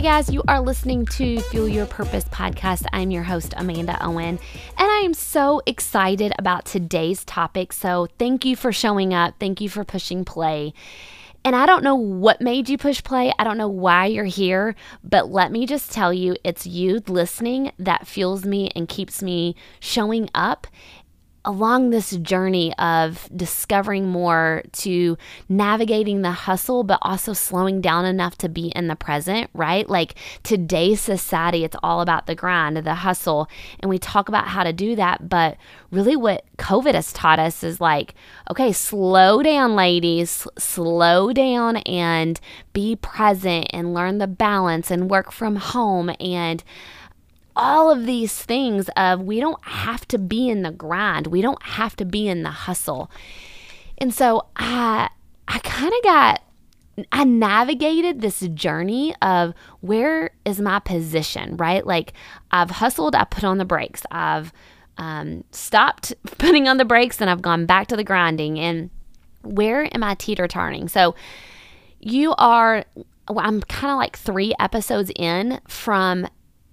Hey guys, you are listening to Fuel Your Purpose podcast. I'm your host, Amanda Owen, and I am so excited about today's topic. So, thank you for showing up. Thank you for pushing play. And I don't know what made you push play. I don't know why you're here, but let me just tell you it's you listening that fuels me and keeps me showing up along this journey of discovering more to navigating the hustle, but also slowing down enough to be in the present, right? Like today's society, it's all about the grind, the hustle. And we talk about how to do that. But really, what COVID has taught us is like, okay, slow down, ladies, slow down and be present and learn the balance and work from home and all of these things of we don't have to be in the grind. We don't have to be in the hustle. And so I I kind of got I navigated this journey of where is my position, right? Like I've hustled, I put on the brakes. I've um, stopped putting on the brakes and I've gone back to the grinding. And where am I teeter turning? So you are, I'm kind of like three episodes in from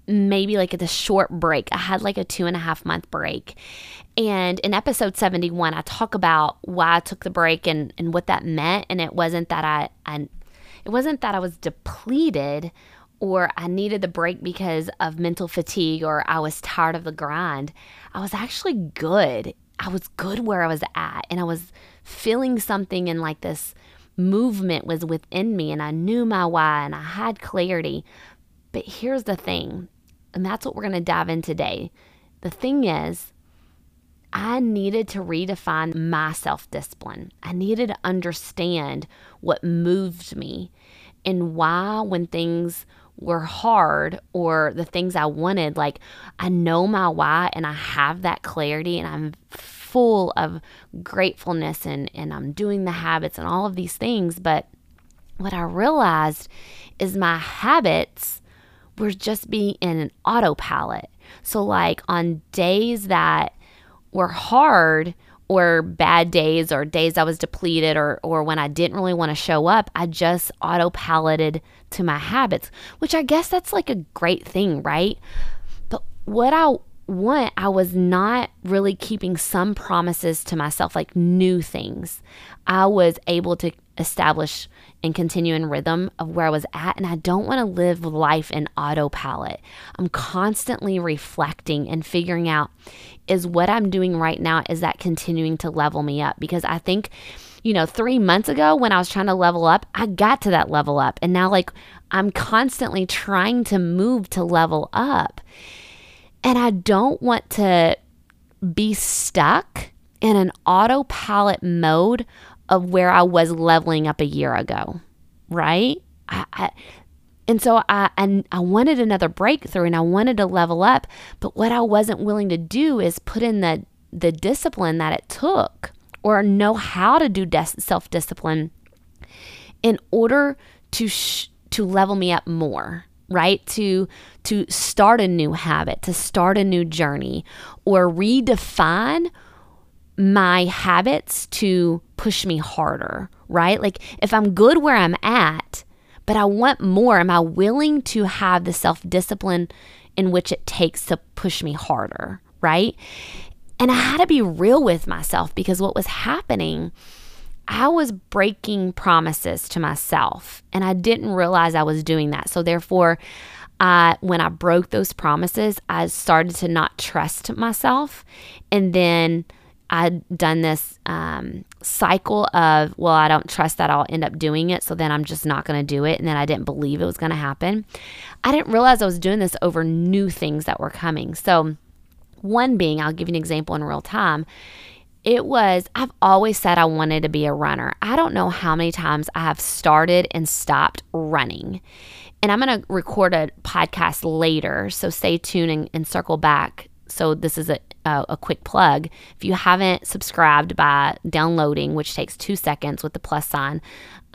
maybe like the short break. I had like a two and a half month break. And in episode 71, I talk about why I took the break and, and what that meant. And it wasn't that I, I it wasn't that I was depleted or I needed the break because of mental fatigue or I was tired of the grind. I was actually good. I was good where I was at and I was feeling something and like this movement was within me and I knew my why and I had clarity. But here's the thing and that's what we're going to dive in today. The thing is, I needed to redefine my self discipline. I needed to understand what moved me and why, when things were hard or the things I wanted, like I know my why and I have that clarity and I'm full of gratefulness and, and I'm doing the habits and all of these things. But what I realized is my habits we're just being in an autopilot. So, like on days that were hard or bad days or days I was depleted or, or when I didn't really want to show up, I just autopiloted to my habits, which I guess that's like a great thing, right? But what I want, I was not really keeping some promises to myself, like new things. I was able to establish and continue in rhythm of where I was at. And I don't want to live life in autopilot. I'm constantly reflecting and figuring out is what I'm doing right now, is that continuing to level me up? Because I think, you know, three months ago when I was trying to level up, I got to that level up. And now, like, I'm constantly trying to move to level up. And I don't want to be stuck in an autopilot mode of where I was leveling up a year ago, right? I, I, and so I and I wanted another breakthrough and I wanted to level up, but what I wasn't willing to do is put in the the discipline that it took or know how to do des- self-discipline in order to sh- to level me up more right to to start a new habit to start a new journey or redefine my habits to push me harder, right? Like if I'm good where I'm at, but I want more, am I willing to have the self discipline in which it takes to push me harder, right? And I had to be real with myself because what was happening, I was breaking promises to myself and I didn't realize I was doing that. So, therefore, when I broke those promises, I started to not trust myself. And then I'd done this um, cycle of, well, I don't trust that I'll end up doing it. So then I'm just not going to do it. And then I didn't believe it was going to happen. I didn't realize I was doing this over new things that were coming. So, one being, I'll give you an example in real time. It was, I've always said I wanted to be a runner. I don't know how many times I have started and stopped running. And I'm going to record a podcast later. So stay tuned and, and circle back so this is a, a, a, quick plug. If you haven't subscribed by downloading, which takes two seconds with the plus sign,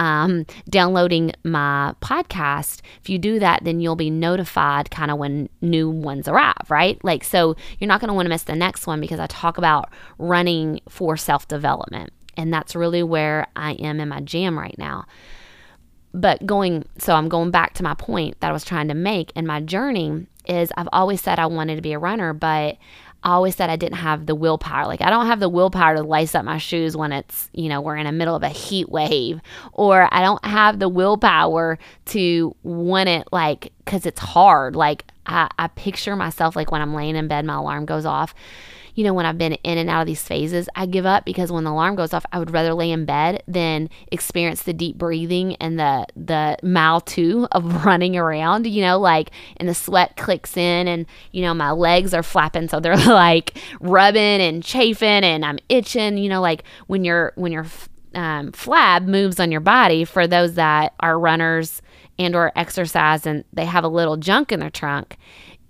um, downloading my podcast, if you do that, then you'll be notified kind of when new ones arrive, right? Like, so you're not going to want to miss the next one because I talk about running for self development. And that's really where I am in my jam right now. but going, so I'm going back to my point that I was trying to make in my journey is I've always said I wanted to be a runner, but Always said I didn't have the willpower. Like I don't have the willpower to lace up my shoes when it's, you know, we're in the middle of a heat wave or I don't have the willpower to want it like cuz it's hard. Like I, I picture myself like when I'm laying in bed my alarm goes off you know, when I've been in and out of these phases, I give up because when the alarm goes off, I would rather lay in bed than experience the deep breathing and the the mile two of running around, you know, like and the sweat clicks in and, you know, my legs are flapping so they're like rubbing and chafing and I'm itching, you know, like when you're when your um, flab moves on your body for those that are runners and or exercise and they have a little junk in their trunk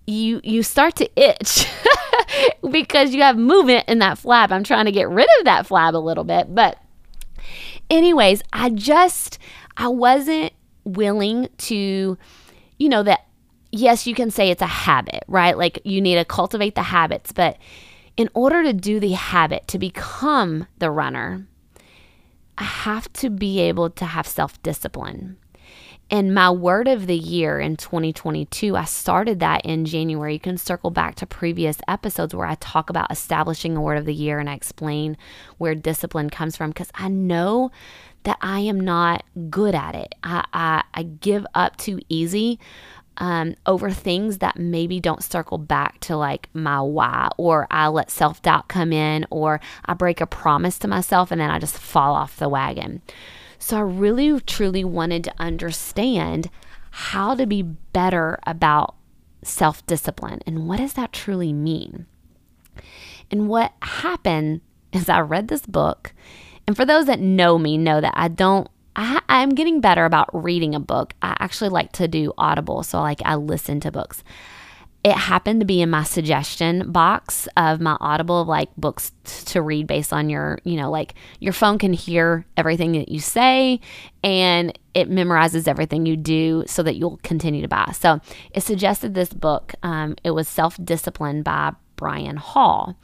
you you start to itch because you have movement in that flab. I'm trying to get rid of that flab a little bit, but anyways, I just I wasn't willing to you know that yes, you can say it's a habit, right? Like you need to cultivate the habits, but in order to do the habit to become the runner, I have to be able to have self-discipline. And my word of the year in 2022, I started that in January. You can circle back to previous episodes where I talk about establishing a word of the year and I explain where discipline comes from because I know that I am not good at it. I, I, I give up too easy um, over things that maybe don't circle back to like my why, or I let self doubt come in, or I break a promise to myself and then I just fall off the wagon. So I really, truly wanted to understand how to be better about self discipline and what does that truly mean? And what happened is I read this book, and for those that know me, know that I don't. I, I'm getting better about reading a book. I actually like to do Audible, so like I listen to books it happened to be in my suggestion box of my audible like books to read based on your you know like your phone can hear everything that you say and it memorizes everything you do so that you'll continue to buy. So it suggested this book. Um, it was self-discipline by brian hall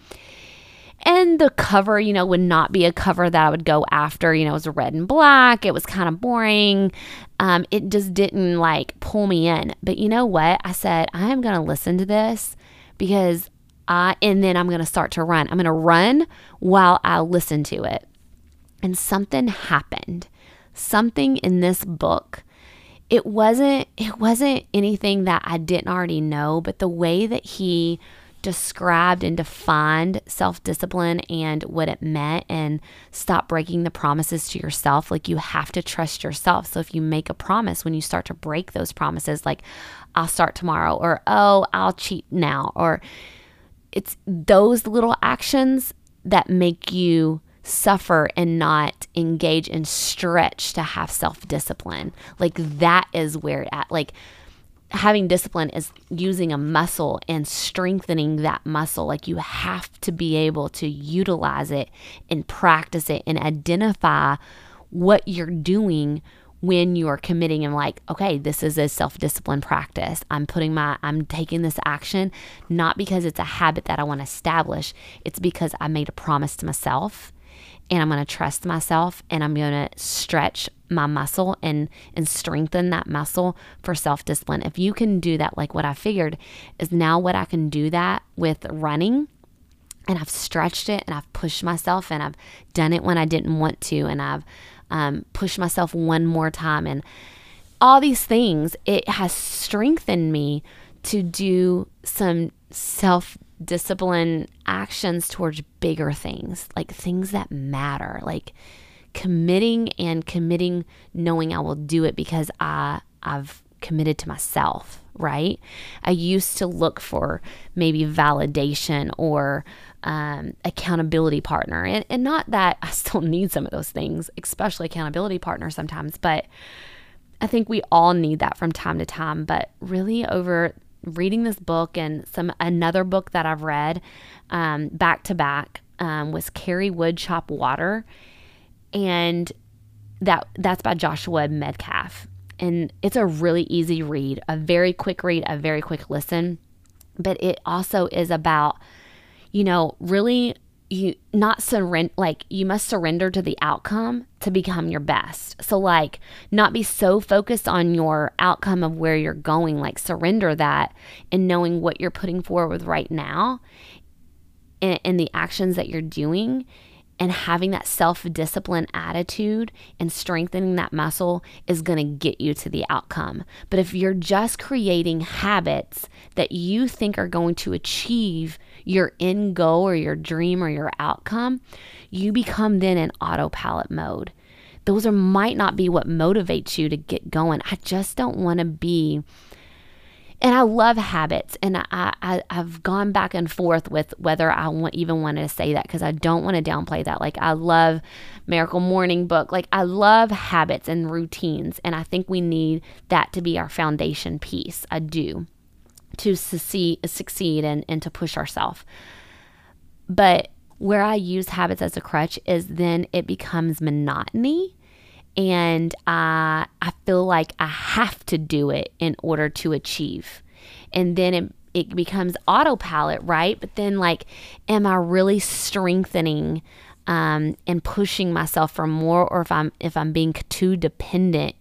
and the cover, you know, would not be a cover that I would go after. You know, it was red and black. It was kind of boring. Um, it just didn't like pull me in. But you know what? I said, I am going to listen to this because I, and then I'm going to start to run. I'm going to run while I listen to it. And something happened. Something in this book it wasn't it wasn't anything that I didn't already know, but the way that he described and defined self discipline and what it meant and stop breaking the promises to yourself. Like you have to trust yourself. So if you make a promise, when you start to break those promises, like I'll start tomorrow or oh, I'll cheat now, or it's those little actions that make you suffer and not engage and stretch to have self discipline. Like that is where it at. Like having discipline is using a muscle and strengthening that muscle. Like you have to be able to utilize it and practice it and identify what you're doing when you're committing and like okay this is a self-discipline practice i'm putting my i'm taking this action not because it's a habit that i want to establish it's because i made a promise to myself and i'm going to trust myself and i'm going to stretch my muscle and and strengthen that muscle for self-discipline. If you can do that like what I figured is now what I can do that with running and I've stretched it and I've pushed myself and I've done it when I didn't want to and I've um, pushed myself one more time and all these things it has strengthened me to do some self discipline actions towards bigger things like things that matter like committing and committing knowing I will do it because I I've committed to myself, right? I used to look for maybe validation or um, accountability partner. And, and not that I still need some of those things, especially accountability partner sometimes, but I think we all need that from time to time. But really, over reading this book and some another book that I've read um, back to back um, was Carrie Woodchop Water and that that's by Joshua Medcalf. And it's a really easy read, a very quick read, a very quick listen. But it also is about, you know, really you not surrender like you must surrender to the outcome to become your best so like not be so focused on your outcome of where you're going like surrender that and knowing what you're putting forward right now and, and the actions that you're doing and having that self discipline attitude and strengthening that muscle is going to get you to the outcome. But if you're just creating habits that you think are going to achieve your end goal or your dream or your outcome, you become then in autopilot mode. Those are might not be what motivates you to get going. I just don't want to be and I love habits, and I, I have gone back and forth with whether I want, even wanted to say that because I don't want to downplay that. Like I love Miracle Morning Book, like I love habits and routines, and I think we need that to be our foundation piece. I do to succeed, succeed and, and to push ourselves. But where I use habits as a crutch is then it becomes monotony and I I feel like I have to do it in order to achieve. And then it it becomes autopilot, right? But then like am I really strengthening um, and pushing myself for more or if I'm if I'm being too dependent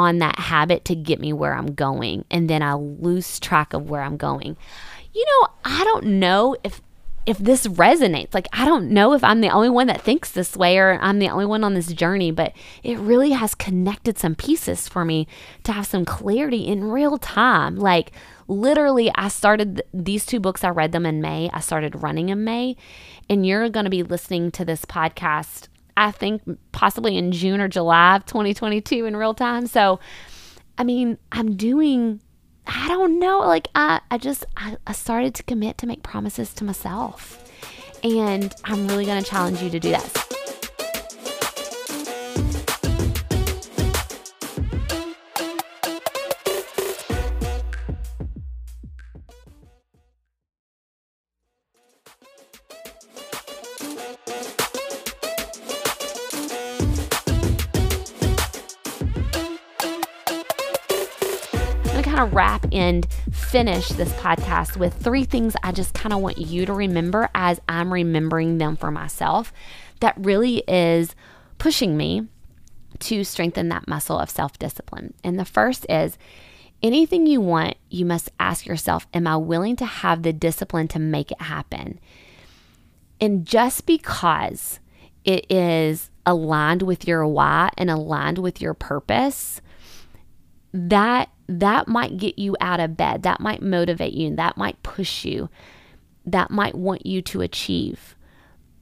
on that habit to get me where I'm going and then I lose track of where I'm going. You know, I don't know if if this resonates. Like I don't know if I'm the only one that thinks this way or I'm the only one on this journey, but it really has connected some pieces for me to have some clarity in real time. Like literally I started these two books I read them in May. I started running in May and you're going to be listening to this podcast I think possibly in June or July of 2022 in real time. So, I mean, I'm doing, I don't know, like I, I just, I, I started to commit to make promises to myself. And I'm really going to challenge you to do that. Kind of wrap and finish this podcast with three things I just kind of want you to remember as I'm remembering them for myself that really is pushing me to strengthen that muscle of self discipline. And the first is anything you want, you must ask yourself, Am I willing to have the discipline to make it happen? And just because it is aligned with your why and aligned with your purpose, that that might get you out of bed. That might motivate you. That might push you. That might want you to achieve.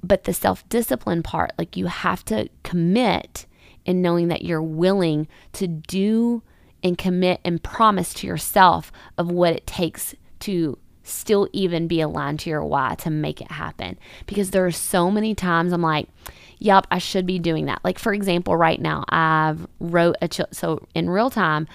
But the self discipline part, like you have to commit in knowing that you're willing to do and commit and promise to yourself of what it takes to still even be aligned to your why to make it happen. Because there are so many times I'm like, yep, I should be doing that. Like for example, right now I've wrote a ch- so in real time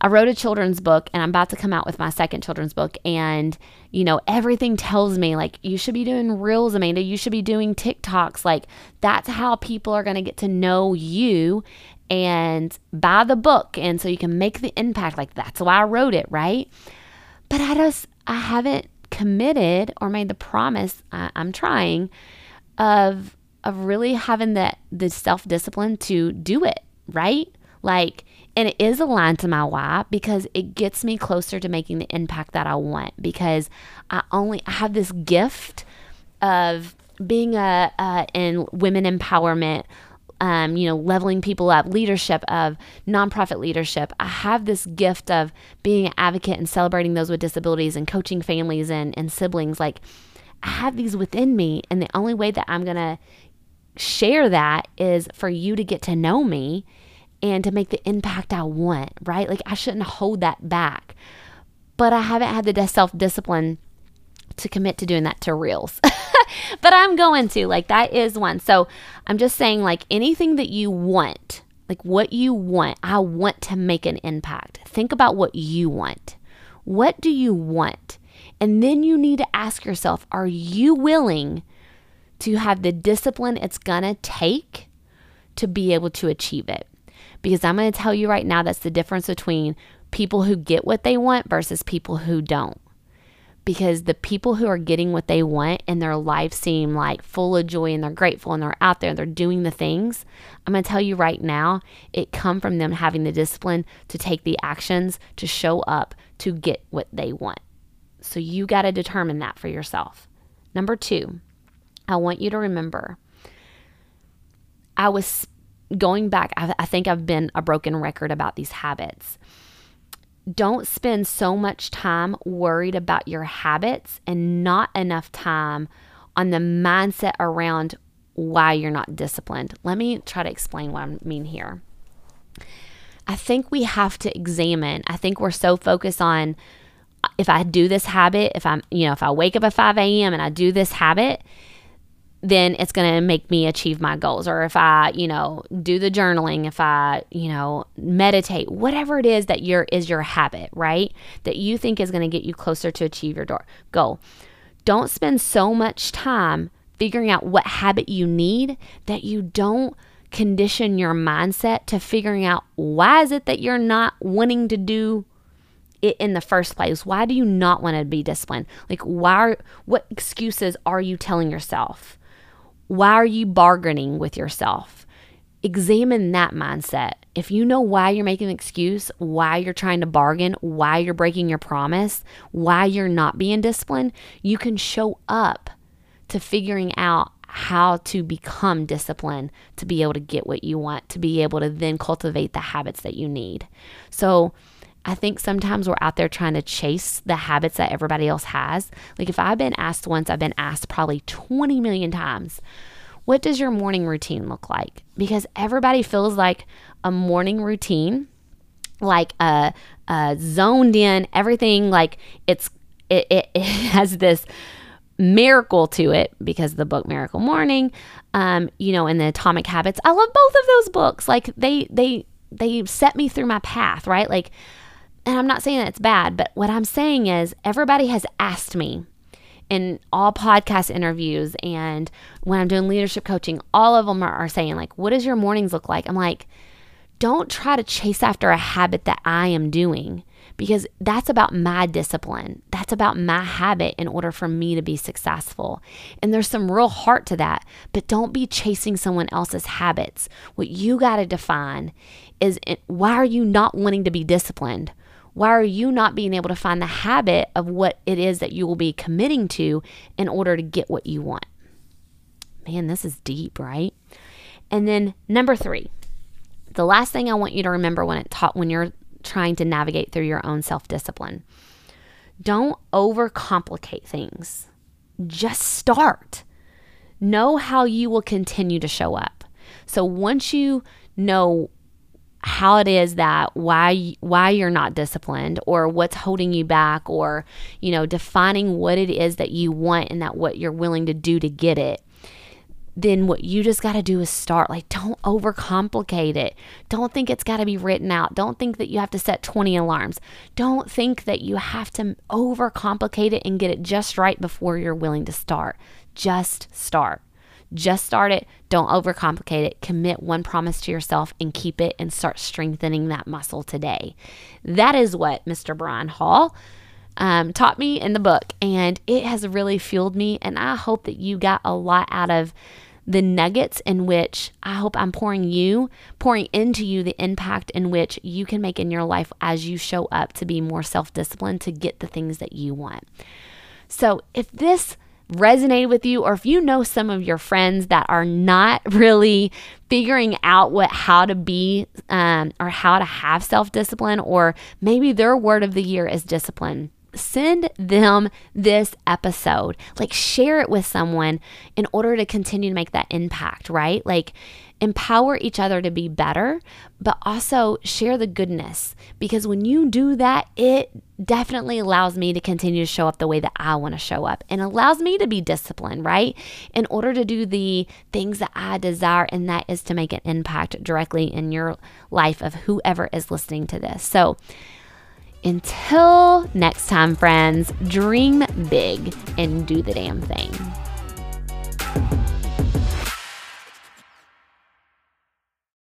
I wrote a children's book and I'm about to come out with my second children's book. And, you know, everything tells me like, you should be doing reels, Amanda. You should be doing TikToks. Like, that's how people are going to get to know you and buy the book. And so you can make the impact. Like, that's why I wrote it, right? But I just, I haven't committed or made the promise, I, I'm trying, of, of really having that, the self discipline to do it, right? Like, and it is aligned to my why because it gets me closer to making the impact that I want. Because I only I have this gift of being a, a in women empowerment, um, you know, leveling people up, leadership of nonprofit leadership. I have this gift of being an advocate and celebrating those with disabilities and coaching families and, and siblings. Like, I have these within me. And the only way that I'm going to share that is for you to get to know me and to make the impact I want, right? Like I shouldn't hold that back. But I haven't had the self discipline to commit to doing that to reels. but I'm going to. Like that is one. So I'm just saying, like anything that you want, like what you want, I want to make an impact. Think about what you want. What do you want? And then you need to ask yourself, are you willing to have the discipline it's going to take to be able to achieve it? Because I'm going to tell you right now that's the difference between people who get what they want versus people who don't. because the people who are getting what they want and their life seem like full of joy and they're grateful and they're out there and they're doing the things i'm going to tell you right now it come from them having the discipline to take the actions to show up to get what they want so you got to determine that for yourself number two i want you to remember i was going back I, I think i've been a broken record about these habits don't spend so much time worried about your habits and not enough time on the mindset around why you're not disciplined. Let me try to explain what I mean here. I think we have to examine, I think we're so focused on uh, if I do this habit, if I'm, you know, if I wake up at 5 a.m. and I do this habit, then it's going to make me achieve my goals. Or if I, you know, do the journaling, if I, you know, meditate, whatever it is that your is your habit, right? That you think is going to get you closer to achieve your door, goal. Don't spend so much time figuring out what habit you need that you don't condition your mindset to figuring out why is it that you're not wanting to do it in the first place? Why do you not want to be disciplined? Like why are, what excuses are you telling yourself? Why are you bargaining with yourself? Examine that mindset. If you know why you're making an excuse, why you're trying to bargain, why you're breaking your promise, why you're not being disciplined, you can show up to figuring out how to become disciplined to be able to get what you want, to be able to then cultivate the habits that you need. So, I think sometimes we're out there trying to chase the habits that everybody else has. Like if I've been asked once, I've been asked probably 20 million times, what does your morning routine look like? Because everybody feels like a morning routine, like a, a zoned in, everything like it's, it, it, it has this miracle to it because the book Miracle Morning, um, you know, and the Atomic Habits. I love both of those books. Like they, they, they set me through my path, right? Like and I'm not saying that it's bad, but what I'm saying is everybody has asked me in all podcast interviews and when I'm doing leadership coaching, all of them are, are saying, like, what does your mornings look like? I'm like, don't try to chase after a habit that I am doing because that's about my discipline. That's about my habit in order for me to be successful. And there's some real heart to that, but don't be chasing someone else's habits. What you got to define is eh, why are you not wanting to be disciplined? Why are you not being able to find the habit of what it is that you will be committing to in order to get what you want? Man, this is deep, right? And then number 3. The last thing I want you to remember when it taught when you're trying to navigate through your own self-discipline. Don't overcomplicate things. Just start. Know how you will continue to show up. So once you know how it is that why why you're not disciplined or what's holding you back or you know defining what it is that you want and that what you're willing to do to get it then what you just got to do is start. Like don't overcomplicate it. Don't think it's got to be written out. Don't think that you have to set 20 alarms. Don't think that you have to overcomplicate it and get it just right before you're willing to start. Just start just start it. Don't overcomplicate it. Commit one promise to yourself and keep it and start strengthening that muscle today. That is what Mr. Brian Hall um, taught me in the book, and it has really fueled me. And I hope that you got a lot out of the nuggets in which I hope I'm pouring you, pouring into you the impact in which you can make in your life as you show up to be more self disciplined to get the things that you want. So, if this resonated with you or if you know some of your friends that are not really figuring out what how to be um, or how to have self-discipline or maybe their word of the year is discipline send them this episode like share it with someone in order to continue to make that impact right like empower each other to be better, but also share the goodness. Because when you do that, it definitely allows me to continue to show up the way that I want to show up and allows me to be disciplined, right? In order to do the things that I desire, and that is to make an impact directly in your life of whoever is listening to this. So, until next time, friends, dream big and do the damn thing.